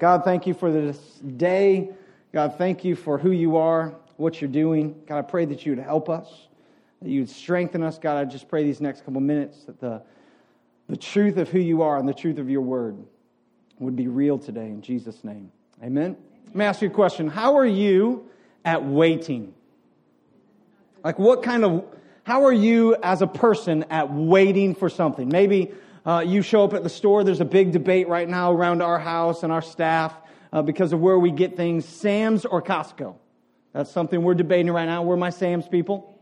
God, thank you for this day. God, thank you for who you are, what you're doing. God, I pray that you would help us, that you would strengthen us. God, I just pray these next couple minutes that the, the truth of who you are and the truth of your word would be real today in Jesus' name. Amen. Let me ask you a question. How are you at waiting? Like, what kind of, how are you as a person at waiting for something? Maybe uh, you show up at the store. There's a big debate right now around our house and our staff uh, because of where we get things Sam's or Costco. That's something we're debating right now. We're my Sam's people.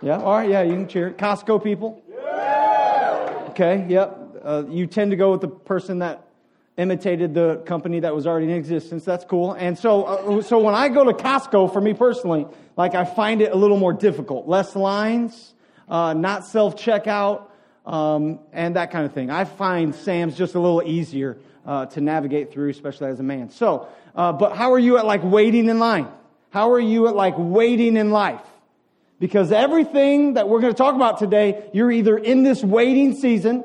Yeah, all right, yeah, you can cheer. Costco people? Yeah. Okay, yep. Uh, you tend to go with the person that imitated the company that was already in existence. That's cool. And so, uh, so when I go to Costco, for me personally, like I find it a little more difficult. Less lines, uh, not self checkout, um, and that kind of thing. I find Sam's just a little easier uh, to navigate through, especially as a man. So, uh, but how are you at like waiting in line? How are you at like waiting in life? Because everything that we're going to talk about today, you're either in this waiting season,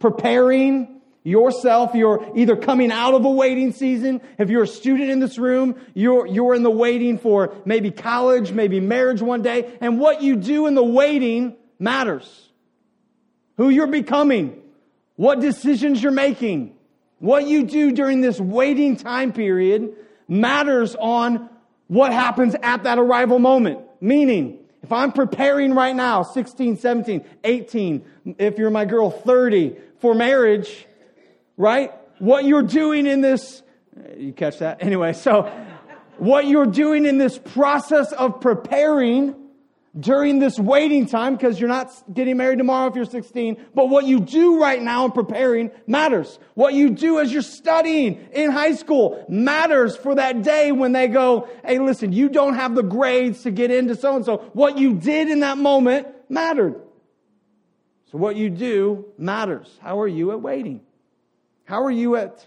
preparing yourself, you're either coming out of a waiting season. If you're a student in this room, you're, you're in the waiting for maybe college, maybe marriage one day. And what you do in the waiting matters who you're becoming, what decisions you're making, what you do during this waiting time period matters on what happens at that arrival moment. Meaning, if I'm preparing right now, 16, 17, 18, if you're my girl, 30, for marriage, right? What you're doing in this, you catch that? Anyway, so what you're doing in this process of preparing during this waiting time because you're not getting married tomorrow if you're 16. But what you do right now in preparing matters. What you do as you're studying in high school matters for that day when they go, hey, listen, you don't have the grades to get into so and so. What you did in that moment mattered. So what you do matters. How are you at waiting? How are you at,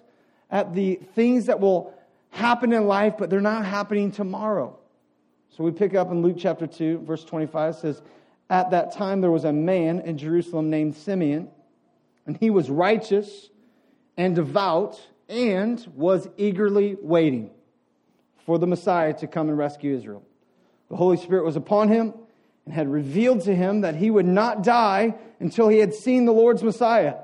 at the things that will happen in life, but they're not happening tomorrow? So we pick up in Luke chapter 2, verse 25 says, At that time there was a man in Jerusalem named Simeon, and he was righteous and devout and was eagerly waiting for the Messiah to come and rescue Israel. The Holy Spirit was upon him and had revealed to him that he would not die until he had seen the Lord's Messiah.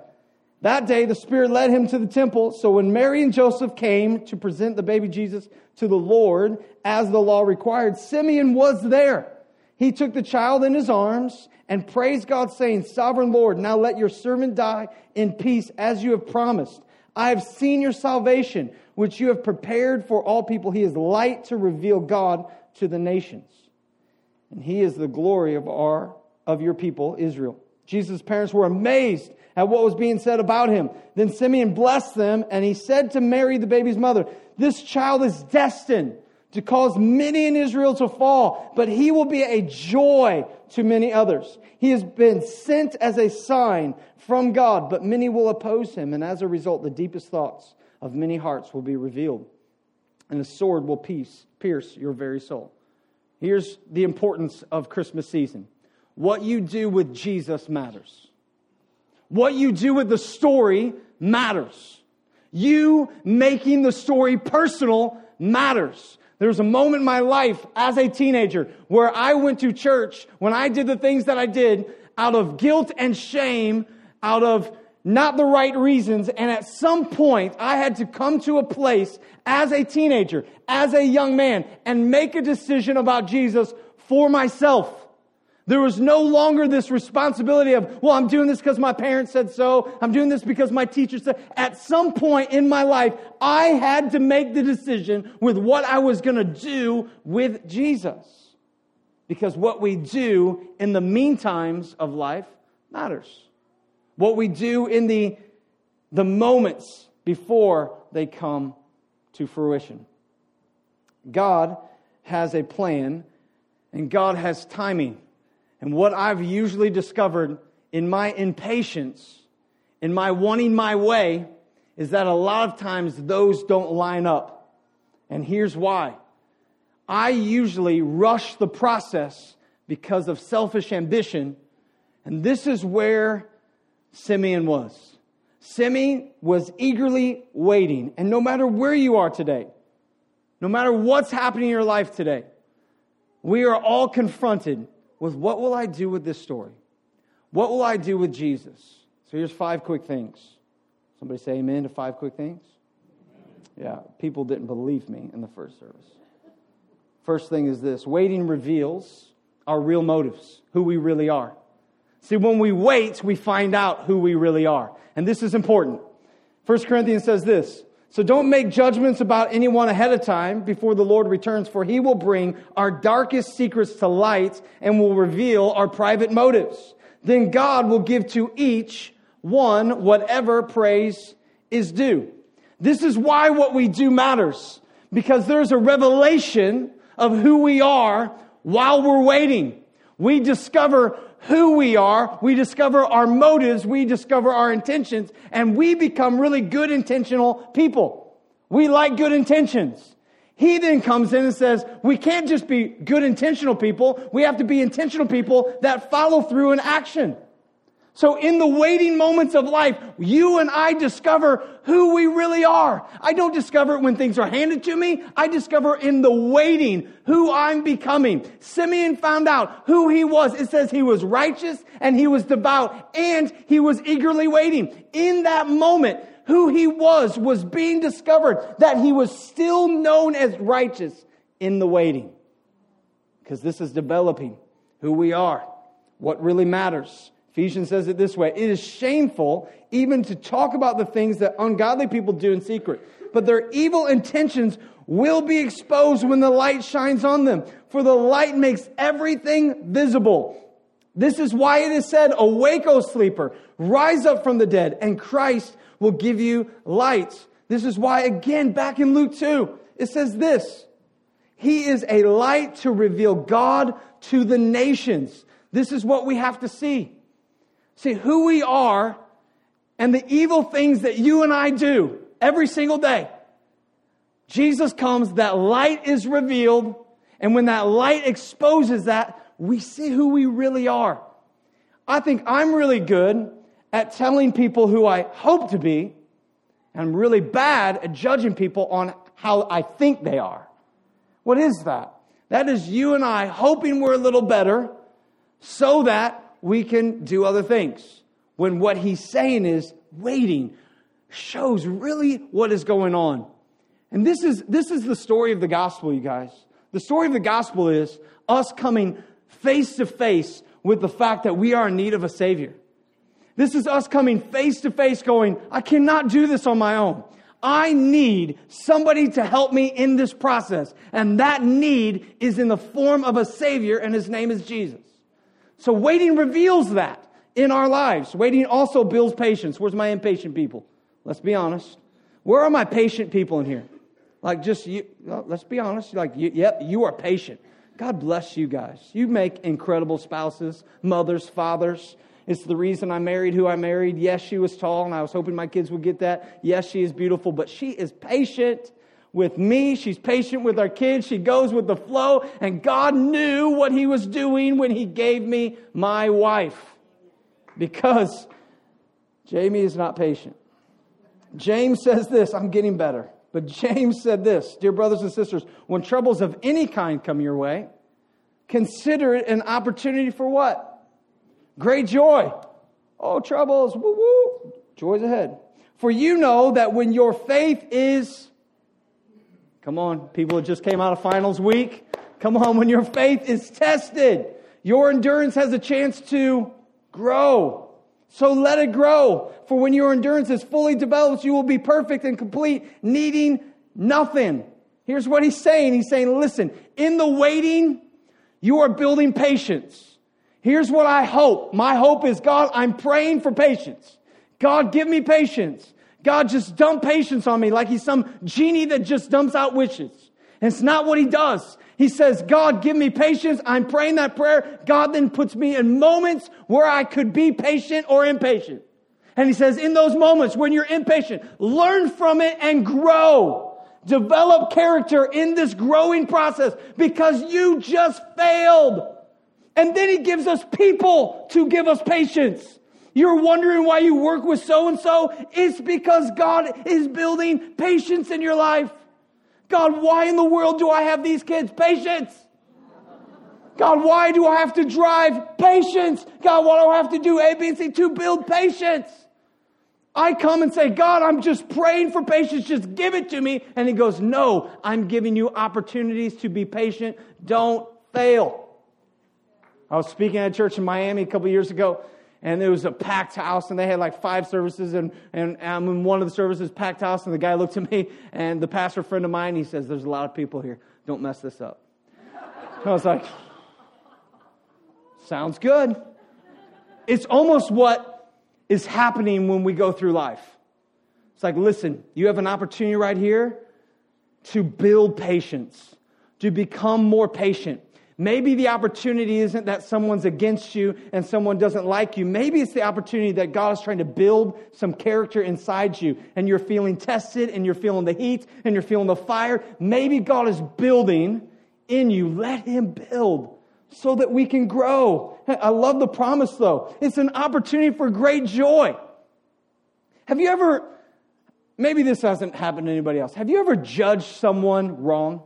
That day, the Spirit led him to the temple. So when Mary and Joseph came to present the baby Jesus to the Lord, as the law required, Simeon was there. He took the child in his arms and praised God, saying, Sovereign Lord, now let your servant die in peace as you have promised. I have seen your salvation, which you have prepared for all people. He is light to reveal God to the nations. And he is the glory of our, of your people, Israel. Jesus' parents were amazed at what was being said about him. Then Simeon blessed them, and he said to Mary, the baby's mother, This child is destined to cause many in Israel to fall, but he will be a joy to many others. He has been sent as a sign from God, but many will oppose him, and as a result, the deepest thoughts of many hearts will be revealed, and a sword will pierce, your very soul. Here's the importance of Christmas season. What you do with Jesus matters. What you do with the story matters. You making the story personal matters. There was a moment in my life as a teenager where I went to church when I did the things that I did out of guilt and shame, out of not the right reasons. And at some point, I had to come to a place as a teenager, as a young man, and make a decision about Jesus for myself. There was no longer this responsibility of, well, I'm doing this because my parents said so. I'm doing this because my teacher said. At some point in my life, I had to make the decision with what I was going to do with Jesus. Because what we do in the meantimes of life matters. What we do in the, the moments before they come to fruition. God has a plan and God has timing. And what I've usually discovered in my impatience, in my wanting my way, is that a lot of times those don't line up. And here's why. I usually rush the process because of selfish ambition. And this is where Simeon was. Simeon was eagerly waiting. And no matter where you are today, no matter what's happening in your life today, we are all confronted with what will I do with this story? What will I do with Jesus? So here's five quick things. Somebody say amen to five quick things. Yeah, people didn't believe me in the first service. First thing is this waiting reveals our real motives, who we really are. See, when we wait, we find out who we really are. And this is important. 1 Corinthians says this So don't make judgments about anyone ahead of time before the Lord returns, for he will bring our darkest secrets to light and will reveal our private motives. Then God will give to each one whatever praise is due. This is why what we do matters, because there's a revelation of who we are while we're waiting. We discover who we are, we discover our motives, we discover our intentions, and we become really good intentional people. We like good intentions. He then comes in and says, we can't just be good intentional people, we have to be intentional people that follow through in action. So in the waiting moments of life, you and I discover who we really are. I don't discover it when things are handed to me. I discover in the waiting who I'm becoming. Simeon found out who he was. It says he was righteous and he was devout and he was eagerly waiting. In that moment, who he was was being discovered that he was still known as righteous in the waiting. Because this is developing who we are, what really matters. Ephesians says it this way It is shameful even to talk about the things that ungodly people do in secret, but their evil intentions will be exposed when the light shines on them, for the light makes everything visible. This is why it is said, Awake, O sleeper, rise up from the dead, and Christ will give you light. This is why, again, back in Luke 2, it says this He is a light to reveal God to the nations. This is what we have to see. See, who we are and the evil things that you and I do every single day. Jesus comes, that light is revealed, and when that light exposes that, we see who we really are. I think I'm really good at telling people who I hope to be, and I'm really bad at judging people on how I think they are. What is that? That is you and I hoping we're a little better so that we can do other things. When what he's saying is waiting shows really what is going on. And this is, this is the story of the gospel, you guys. The story of the gospel is us coming face to face with the fact that we are in need of a Savior. This is us coming face to face going, I cannot do this on my own. I need somebody to help me in this process. And that need is in the form of a Savior, and His name is Jesus. So waiting reveals that in our lives. Waiting also builds patience. Where's my impatient people? Let's be honest. Where are my patient people in here? Like, just you, let's be honest. Like, you, yep, you are patient. God bless you guys. You make incredible spouses, mothers, fathers. It's the reason I married who I married. Yes, she was tall, and I was hoping my kids would get that. Yes, she is beautiful, but she is patient with me. She's patient with our kids. She goes with the flow. And God knew what He was doing when He gave me my wife. Because Jamie is not patient. James says this I'm getting better. But James said this Dear brothers and sisters, when troubles of any kind come your way, consider it an opportunity for what? Great joy. Oh, troubles, woo woo. Joy's ahead. For you know that when your faith is Come on, people just came out of finals week. Come on, when your faith is tested, your endurance has a chance to grow. So let it grow. For when your endurance is fully developed, you will be perfect and complete, needing nothing. Here's what he's saying. He's saying, listen, in the waiting, you are building patience. Here's what I hope. My hope is God, I'm praying for patience. God, give me patience. God just dump patience on me like he's some genie that just dumps out wishes. And it's not what he does. He says, God, give me patience. I'm praying that prayer. God then puts me in moments where I could be patient or impatient. And he says, in those moments when you're impatient, learn from it and grow. Develop character in this growing process because you just failed. And then he gives us people to give us patience. You're wondering why you work with so and so? It's because God is building patience in your life. God, why in the world do I have these kids? Patience. God, why do I have to drive? Patience. God, why do I have to do A, B, and C to build patience? I come and say, God, I'm just praying for patience. Just give it to me. And he goes, No, I'm giving you opportunities to be patient. Don't fail. I was speaking at a church in Miami a couple years ago, and it was a packed house, and they had like five services, and, and I'm in one of the services, packed house, and the guy looked at me, and the pastor friend of mine, he says, There's a lot of people here. Don't mess this up. I was like, Sounds good. It's almost what is happening when we go through life. It's like, listen, you have an opportunity right here to build patience, to become more patient. Maybe the opportunity isn't that someone's against you and someone doesn't like you. Maybe it's the opportunity that God is trying to build some character inside you and you're feeling tested and you're feeling the heat and you're feeling the fire. Maybe God is building in you. Let Him build so that we can grow. I love the promise though. It's an opportunity for great joy. Have you ever, maybe this hasn't happened to anybody else, have you ever judged someone wrong?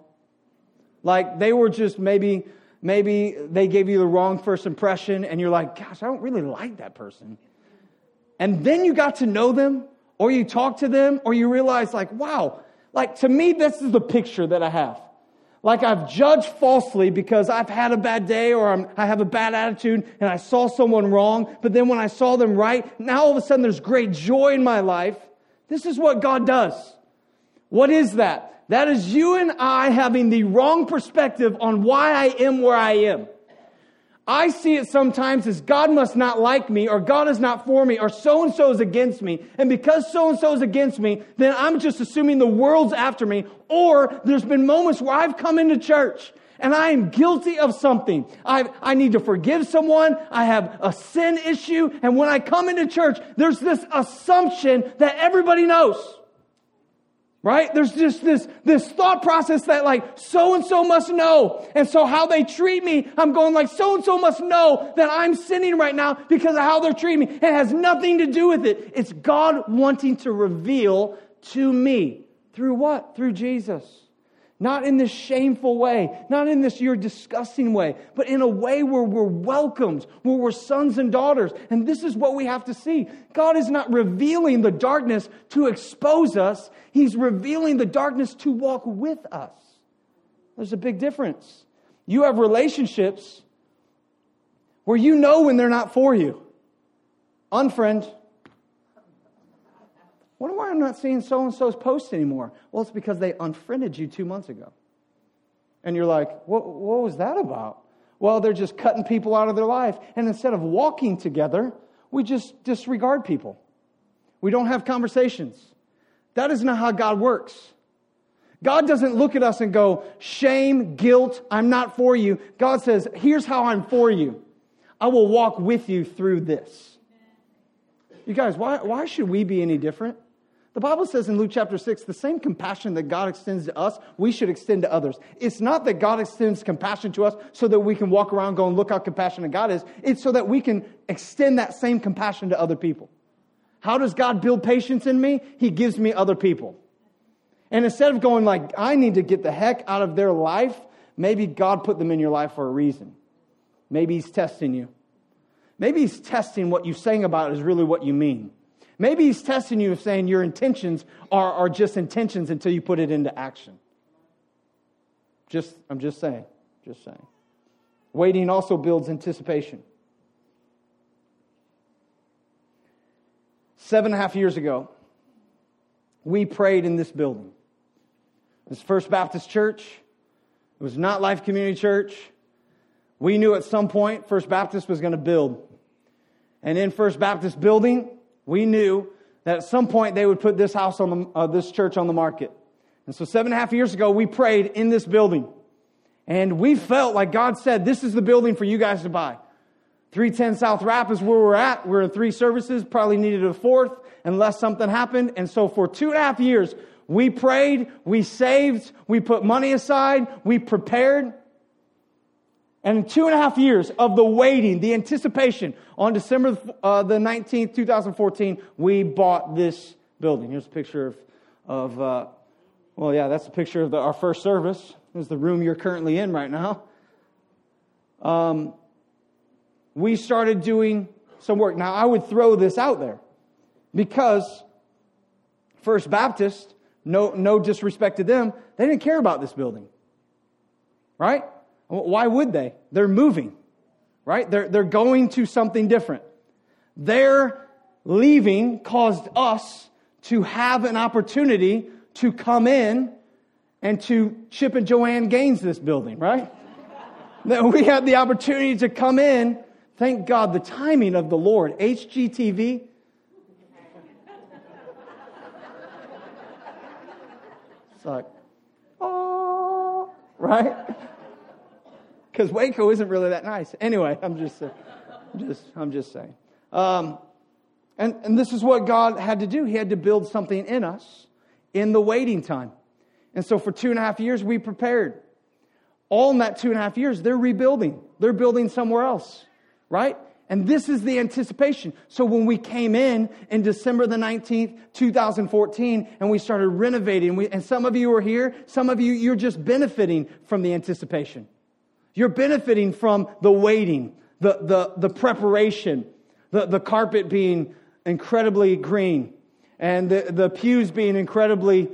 Like they were just maybe, maybe they gave you the wrong first impression and you're like, gosh, I don't really like that person. And then you got to know them or you talk to them or you realize like, wow, like to me, this is the picture that I have like I've judged falsely because I've had a bad day or I'm, i have a bad attitude and I saw someone wrong, but then when I saw them right, now all of a sudden there's great joy in my life. This is what God does. What is that? That is you and I having the wrong perspective on why I am where I am. I see it sometimes as God must not like me, or God is not for me, or so and so is against me. And because so and so is against me, then I'm just assuming the world's after me. Or there's been moments where I've come into church and I am guilty of something. I, I need to forgive someone. I have a sin issue. And when I come into church, there's this assumption that everybody knows. Right? There's just this, this thought process that like so and so must know. And so how they treat me, I'm going like so and so must know that I'm sinning right now because of how they're treating me. It has nothing to do with it. It's God wanting to reveal to me through what? Through Jesus. Not in this shameful way, not in this you're disgusting way, but in a way where we're welcomed, where we're sons and daughters. And this is what we have to see. God is not revealing the darkness to expose us, He's revealing the darkness to walk with us. There's a big difference. You have relationships where you know when they're not for you. Unfriend, Wonder why I'm not seeing so and so's post anymore. Well, it's because they unfriended you two months ago. And you're like, what, what was that about? Well, they're just cutting people out of their life. And instead of walking together, we just disregard people. We don't have conversations. That is not how God works. God doesn't look at us and go, shame, guilt, I'm not for you. God says, here's how I'm for you. I will walk with you through this. You guys, why, why should we be any different? The Bible says in Luke chapter 6, the same compassion that God extends to us, we should extend to others. It's not that God extends compassion to us so that we can walk around going, look how compassionate God is. It's so that we can extend that same compassion to other people. How does God build patience in me? He gives me other people. And instead of going like, I need to get the heck out of their life, maybe God put them in your life for a reason. Maybe He's testing you. Maybe He's testing what you're saying about is really what you mean. Maybe he's testing you, of saying your intentions are, are just intentions until you put it into action. Just, I'm just saying, just saying. Waiting also builds anticipation. Seven and a half years ago, we prayed in this building. This First Baptist Church. It was not Life Community Church. We knew at some point First Baptist was going to build. And in First Baptist building, we knew that at some point they would put this house on the, uh, this church on the market. And so seven and a half years ago, we prayed in this building. And we felt like God said, this is the building for you guys to buy. 310 South Rap is where we're at. We're in three services, probably needed a fourth unless something happened. And so for two and a half years, we prayed, we saved, we put money aside, we prepared. And in two and a half years of the waiting, the anticipation, on December uh, the 19th, 2014, we bought this building. Here's a picture of, of uh, well, yeah, that's a picture of the, our first service. This is the room you're currently in right now. Um, we started doing some work. Now, I would throw this out there because First Baptist, no, no disrespect to them, they didn't care about this building. Right? Why would they? They're moving, right? They're, they're going to something different. Their leaving caused us to have an opportunity to come in and to Chip and Joanna Gaines this building, right? that we had the opportunity to come in. Thank God, the timing of the Lord. HGTV. It's like, oh, right? Because Waco isn't really that nice. Anyway, I'm just, uh, just, I'm just saying. Um, and, and this is what God had to do. He had to build something in us in the waiting time. And so for two and a half years, we prepared. All in that two and a half years, they're rebuilding. They're building somewhere else, right? And this is the anticipation. So when we came in in December the 19th, 2014, and we started renovating, we, and some of you are here, some of you, you're just benefiting from the anticipation. You're benefiting from the waiting, the, the, the preparation, the, the carpet being incredibly green, and the, the pews being incredibly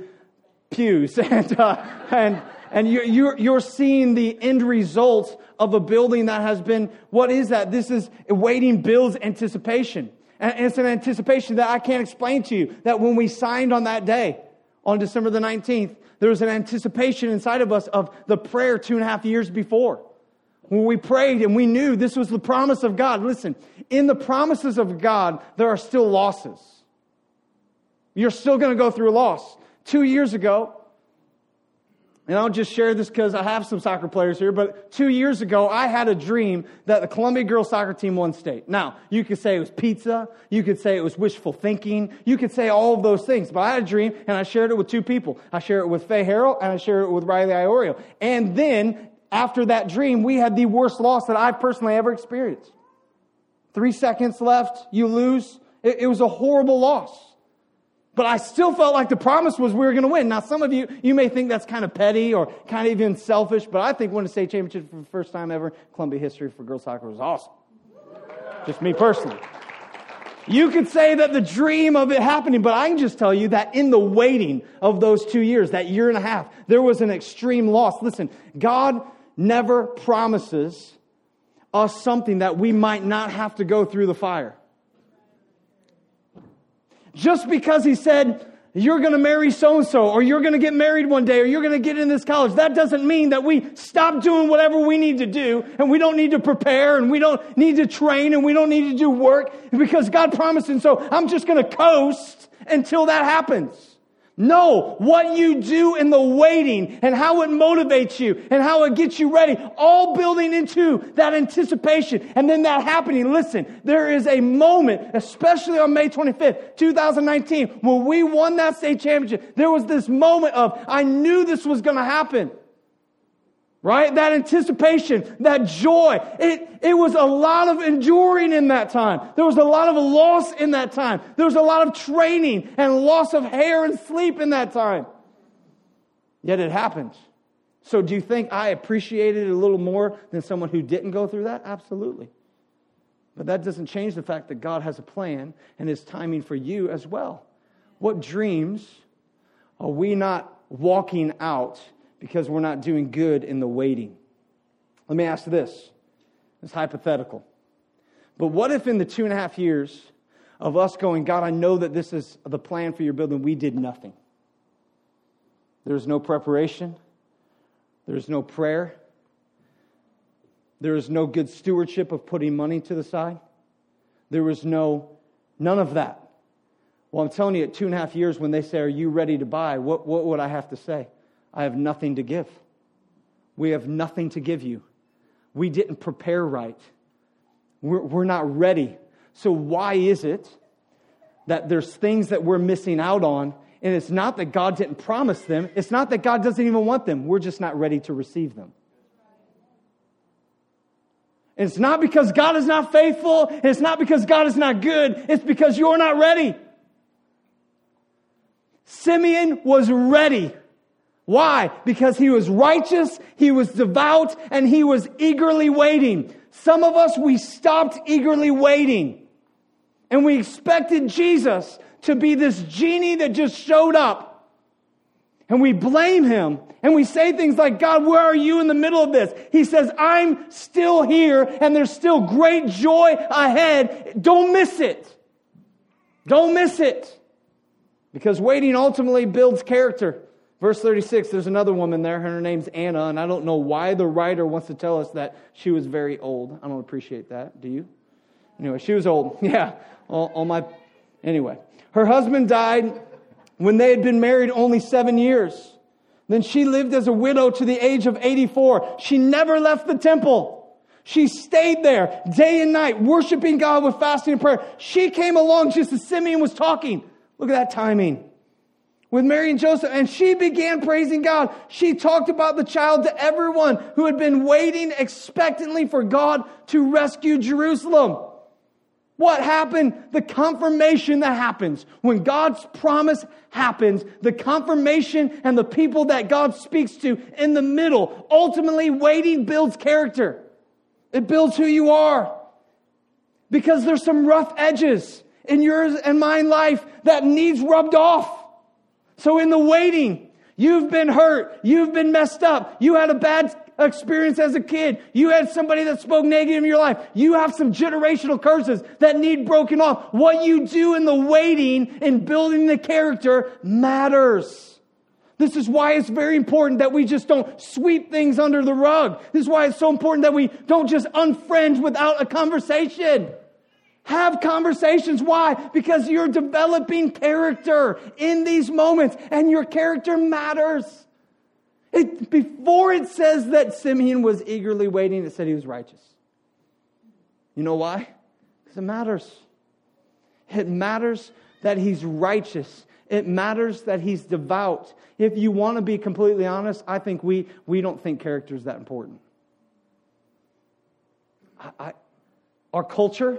pews. and, uh, and, and you, you're, you're seeing the end results of a building that has been, what is that? This is waiting builds anticipation. And it's an anticipation that I can't explain to you. That when we signed on that day, on December the 19th, there was an anticipation inside of us of the prayer two and a half years before. When we prayed and we knew this was the promise of God. Listen, in the promises of God, there are still losses. You're still going to go through a loss. Two years ago, and I'll just share this because I have some soccer players here, but two years ago, I had a dream that the Columbia girls soccer team won state. Now, you could say it was pizza. You could say it was wishful thinking. You could say all of those things, but I had a dream and I shared it with two people. I shared it with Faye Harrell and I shared it with Riley Iorio. And then after that dream, we had the worst loss that I've personally ever experienced. Three seconds left, you lose. It, it was a horrible loss. But I still felt like the promise was we were going to win. Now, some of you, you may think that's kind of petty or kind of even selfish, but I think winning a state championship for the first time ever, Columbia history for girls soccer was awesome. Just me personally. You could say that the dream of it happening, but I can just tell you that in the waiting of those two years, that year and a half, there was an extreme loss. Listen, God never promises us something that we might not have to go through the fire. Just because he said, you're going to marry so and so, or you're going to get married one day, or you're going to get in this college. That doesn't mean that we stop doing whatever we need to do, and we don't need to prepare, and we don't need to train, and we don't need to do work, because God promised. And so I'm just going to coast until that happens. No, what you do in the waiting and how it motivates you and how it gets you ready, all building into that anticipation and then that happening. Listen, there is a moment, especially on May 25th, 2019, when we won that state championship. There was this moment of, I knew this was going to happen right? That anticipation, that joy. It, it was a lot of enduring in that time. There was a lot of loss in that time. There was a lot of training and loss of hair and sleep in that time. Yet it happened. So do you think I appreciated it a little more than someone who didn't go through that? Absolutely. But that doesn't change the fact that God has a plan and his timing for you as well. What dreams are we not walking out because we're not doing good in the waiting. Let me ask this it's hypothetical. But what if in the two and a half years of us going, God, I know that this is the plan for your building, we did nothing? There's no preparation, there's no prayer, there is no good stewardship of putting money to the side, there was no, none of that. Well, I'm telling you, at two and a half years, when they say, Are you ready to buy? What, what would I have to say? I have nothing to give. We have nothing to give you. We didn't prepare right. We're, we're not ready. So, why is it that there's things that we're missing out on? And it's not that God didn't promise them, it's not that God doesn't even want them. We're just not ready to receive them. And it's not because God is not faithful. It's not because God is not good. It's because you're not ready. Simeon was ready. Why? Because he was righteous, he was devout, and he was eagerly waiting. Some of us, we stopped eagerly waiting. And we expected Jesus to be this genie that just showed up. And we blame him. And we say things like, God, where are you in the middle of this? He says, I'm still here and there's still great joy ahead. Don't miss it. Don't miss it. Because waiting ultimately builds character. Verse 36, there's another woman there. Her name's Anna, and I don't know why the writer wants to tell us that she was very old. I don't appreciate that. Do you? Anyway, she was old. Yeah. All, all my. Anyway, her husband died when they had been married only seven years. Then she lived as a widow to the age of 84. She never left the temple. She stayed there day and night, worshiping God with fasting and prayer. She came along just as Simeon was talking. Look at that timing. With Mary and Joseph, and she began praising God. She talked about the child to everyone who had been waiting expectantly for God to rescue Jerusalem. What happened? The confirmation that happens. When God's promise happens, the confirmation and the people that God speaks to in the middle, ultimately waiting builds character. It builds who you are. Because there's some rough edges in yours and mine life that needs rubbed off. So in the waiting, you've been hurt. You've been messed up. You had a bad experience as a kid. You had somebody that spoke negative in your life. You have some generational curses that need broken off. What you do in the waiting in building the character matters. This is why it's very important that we just don't sweep things under the rug. This is why it's so important that we don't just unfriend without a conversation. Have conversations. Why? Because you're developing character in these moments and your character matters. It, before it says that Simeon was eagerly waiting, it said he was righteous. You know why? Because it matters. It matters that he's righteous. It matters that he's devout. If you want to be completely honest, I think we, we don't think character is that important. I, I, our culture,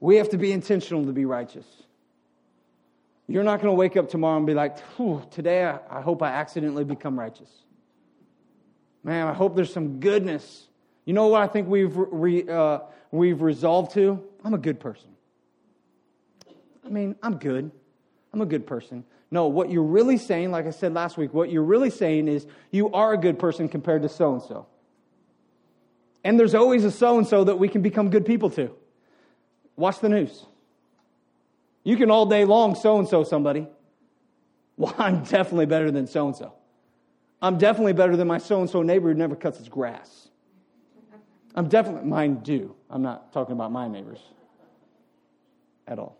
we have to be intentional to be righteous. You're not going to wake up tomorrow and be like, today I, I, hope I accidentally become righteous. Man, I hope there's some goodness. You know what I think we've, re, uh, we've resolved to? I'm a good person. I mean, I'm good. I'm a good person. No, what you're really saying, like I said last week, what you're really saying is you are a good person compared to so and so. And there's always a so and so that we can become good people to. Watch the news. You can all day long so and so somebody. Well, I'm definitely better than so and so. I'm definitely better than my so and so neighbor who never cuts his grass. I'm definitely, mine do. I'm not talking about my neighbors at all.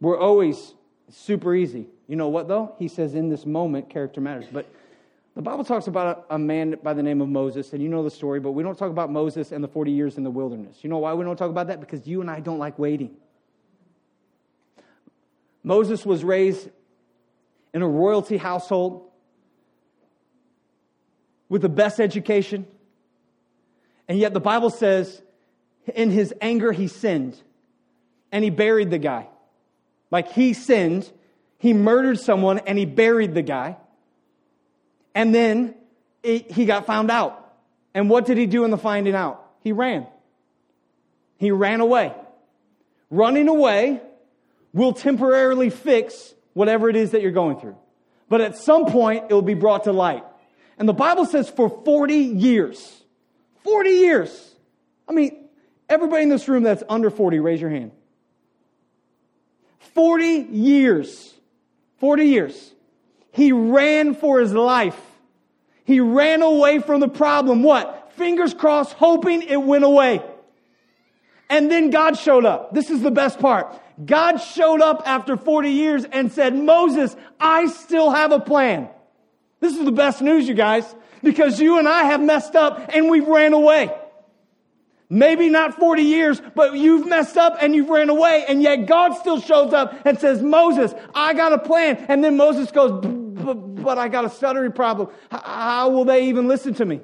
We're always super easy. You know what, though? He says in this moment, character matters. But the Bible talks about a, man by the name of Moses, and you know the story, but we don't talk about Moses and the 40 years in the wilderness. You know why we don't talk about that? Because you and I don't like waiting. Moses was raised in a royalty household with the best education. And yet the Bible says in his anger he sinned and he buried the guy. Like he sinned, he murdered someone and he buried the guy. And then it, he got found out. And what did he do in the finding out? He ran. He ran away. Running away will temporarily fix whatever it is that you're going through. But at some point, it will be brought to light. And the Bible says for 40 years. 40 years. I mean, everybody in this room that's under 40, raise your hand. 40 years. 40 years. He ran for his life. He ran away from the problem. What? Fingers crossed, hoping it went away. And then God showed up. This is the best part. God showed up after 40 years and said, Moses, I still have a plan. This is the best news, you guys, because you and I have messed up and we've ran away. Maybe not 40 years, but you've messed up and you've ran away, and yet God still shows up and says, Moses, I got a plan. And then Moses goes, But I got a stuttering problem. How will they even listen to me?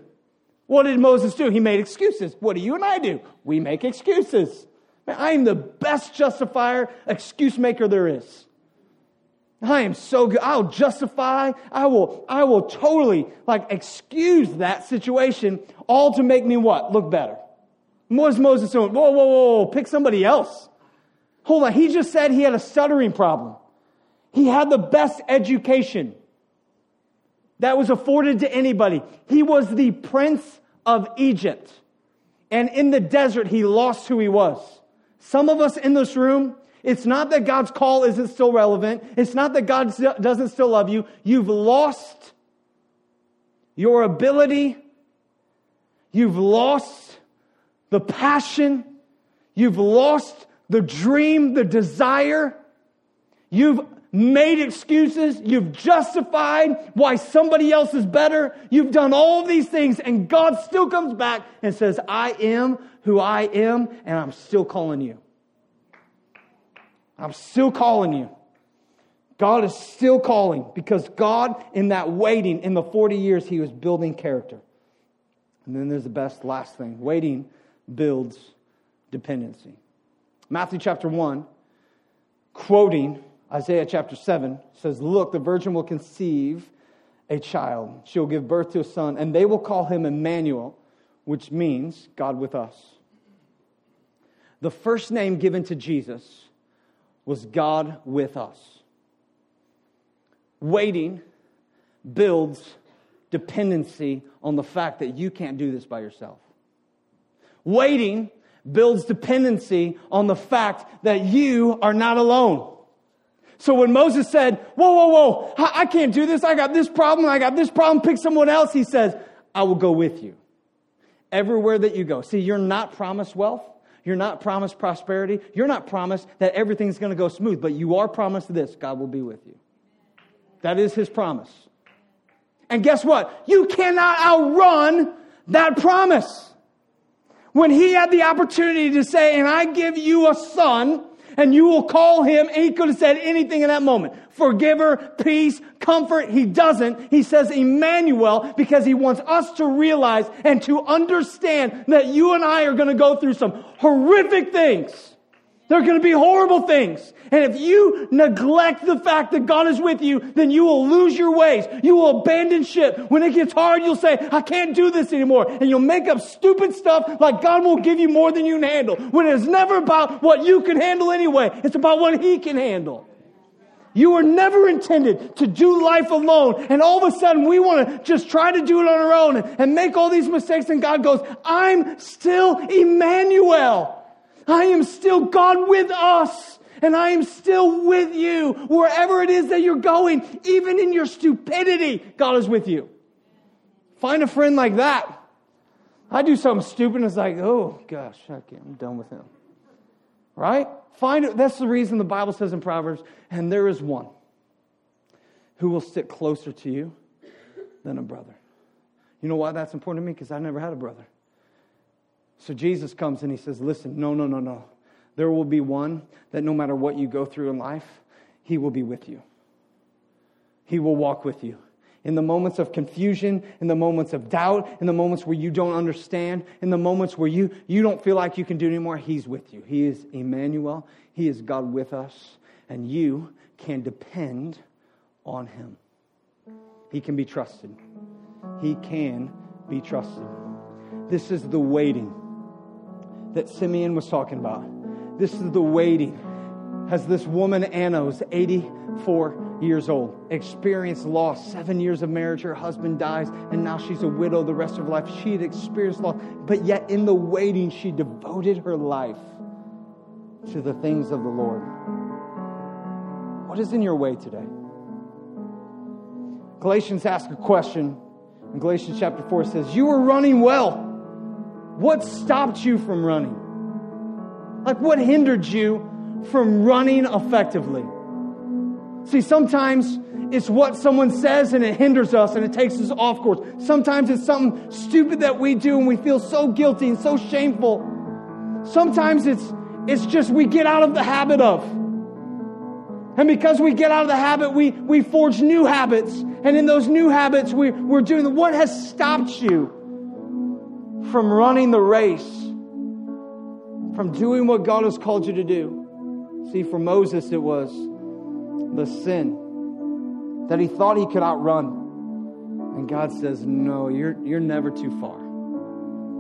What did Moses do? He made excuses. What do you and I do? We make excuses. Man, I am the best justifier, excuse maker there is. I am so good. I'll justify. I will, I will totally like excuse that situation all to make me what? Look better. What is Moses doing? Whoa, whoa, whoa, pick somebody else. Hold on. He just said he had a stuttering problem. He had the best education that was afforded to anybody. He was the prince of Egypt. And in the desert, he lost who he was. Some of us in this room, it's not that God's call isn't still relevant. It's not that God doesn't still love you. You've lost your ability. You've lost the passion. You've lost the dream, the desire. You've made excuses. You've justified why somebody else is better. You've done all these things, and God still comes back and says, I am who I am, and I'm still calling you. I'm still calling you. God is still calling because God, in that waiting, in the 40 years, He was building character. And then there's the best last thing waiting builds dependency. Matthew chapter 1, quoting Isaiah chapter 7, says, Look, the virgin will conceive a child. She'll give birth to a son, and they will call him Emmanuel, which means God with us. The first name given to Jesus was God with us. Waiting builds dependency on the fact that you can't do this by yourself. Waiting builds dependency on the fact that you are not alone. So when Moses said, Whoa, whoa, whoa, I can't do this. I got this problem. I got this problem. Pick someone else. He says, I will go with you everywhere that you go. See, you're not promised wealth. You're not promised prosperity. You're not promised that everything's going to go smooth, but you are promised this God will be with you. That is his promise. And guess what? You cannot outrun that promise. When he had the opportunity to say, and I give you a son, and you will call him, he could have said anything in that moment. Forgiver, peace, comfort. He doesn't. He says Emmanuel because he wants us to realize and to understand that you and I are going to go through some horrific things. There are going to be horrible things. And if you neglect the fact that God is with you, then you will lose your ways. You will abandon ship. When it gets hard, you'll say, I can't do this anymore. And you'll make up stupid stuff like God will give you more than you can handle. When it's never about what you can handle anyway. It's about what He can handle. You were never intended to do life alone. And all of a sudden, we want to just try to do it on our own and make all these mistakes. And God goes, I'm still Emmanuel. I am still God with us. And I am still with you wherever it is that you're going, even in your stupidity. God is with you. Find a friend like that. I do something stupid and it's like, oh gosh, I'm done with him. Right? Find it. That's the reason the Bible says in Proverbs, and there is one who will stick closer to you than a brother. You know why that's important to me? Because I never had a brother. So Jesus comes and he says, Listen, no, no, no, no. There will be one that no matter what you go through in life, he will be with you. He will walk with you. In the moments of confusion, in the moments of doubt, in the moments where you don't understand, in the moments where you, you don't feel like you can do anymore, He's with you. He is Emmanuel. He is God with us. And you can depend on Him. He can be trusted. He can be trusted. This is the waiting that Simeon was talking about. This is the waiting. Has this woman, Anna, who's 84 years old, experienced loss, seven years of marriage, her husband dies, and now she's a widow the rest of her life. She had experienced loss, but yet in the waiting, she devoted her life to the things of the Lord. What is in your way today? Galatians asks a question. In Galatians chapter 4 says, You were running well. What stopped you from running? Like, what hindered you from running effectively? See, sometimes it's what someone says and it hinders us and it takes us off course. Sometimes it's something stupid that we do and we feel so guilty and so shameful. Sometimes it's, it's just we get out of the habit of. And because we get out of the habit, we, we forge new habits. And in those new habits, we, we're doing the, what has stopped you from running the race, from doing what God has called you to do. See, for Moses, it was the sin that he thought he could outrun. And God says, No, you're, you're never too far.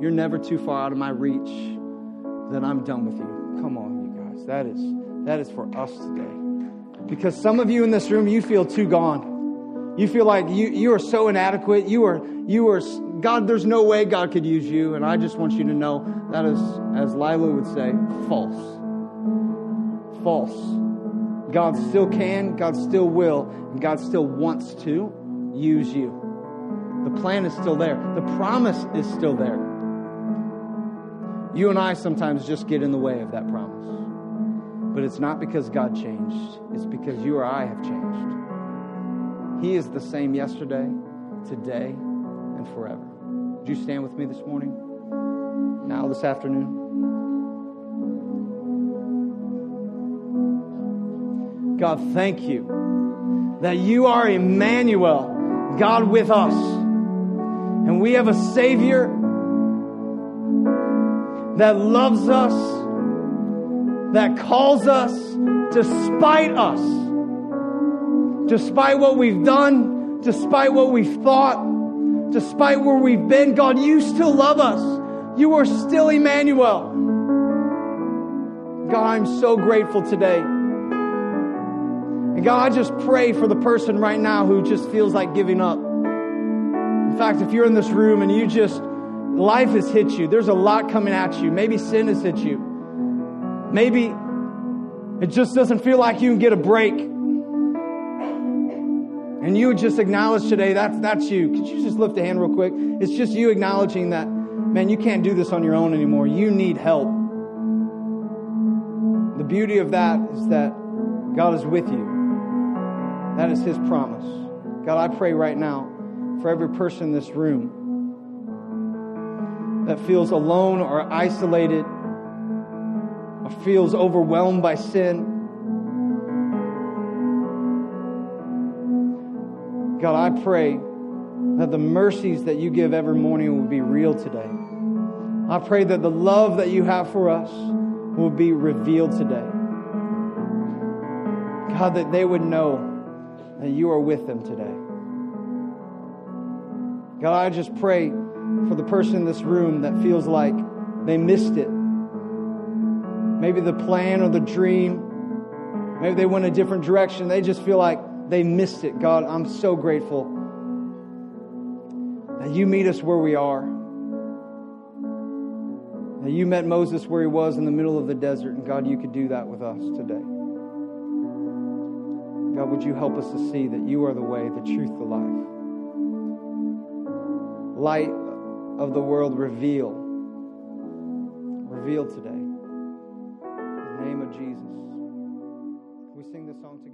You're never too far out of my reach that I'm done with you. Come on, you guys. That is, that is for us today. Because some of you in this room, you feel too gone. You feel like you, you are so inadequate. You are, you are, God, there's no way God could use you. And I just want you to know that is, as Lila would say, false. False. God still can, God still will, and God still wants to use you. The plan is still there, the promise is still there. You and I sometimes just get in the way of that promise. But it's not because God changed, it's because you or I have changed. He is the same yesterday, today, and forever. Would you stand with me this morning? Now, this afternoon? God, thank you that you are Emmanuel, God with us. And we have a Savior that loves us, that calls us despite us, despite what we've done, despite what we've thought, despite where we've been. God, you still love us. You are still Emmanuel. God, I'm so grateful today. And God, I just pray for the person right now who just feels like giving up. In fact, if you're in this room and you just, life has hit you, there's a lot coming at you. Maybe sin has hit you. Maybe it just doesn't feel like you can get a break. And you just acknowledge today that's, that's you. Could you just lift a hand real quick? It's just you acknowledging that, man, you can't do this on your own anymore. You need help. The beauty of that is that God is with you. That is His promise. God, I pray right now for every person in this room that feels alone or isolated or feels overwhelmed by sin. God, I pray that the mercies that you give every morning will be real today. I pray that the love that you have for us will be revealed today. God, that they would know that you are with them today. God, I just pray for the person in this room that feels like they missed it. Maybe the plan or the dream, maybe they went a different direction. They just feel like they missed it. God, I'm so grateful that you meet us where we are. That you met Moses where he was in the middle of the desert, and God, you could do that with us today. God, would you help us to see that you are the way, the truth, the life? Light of the world, reveal. Reveal today. In the name of Jesus. We sing this song together?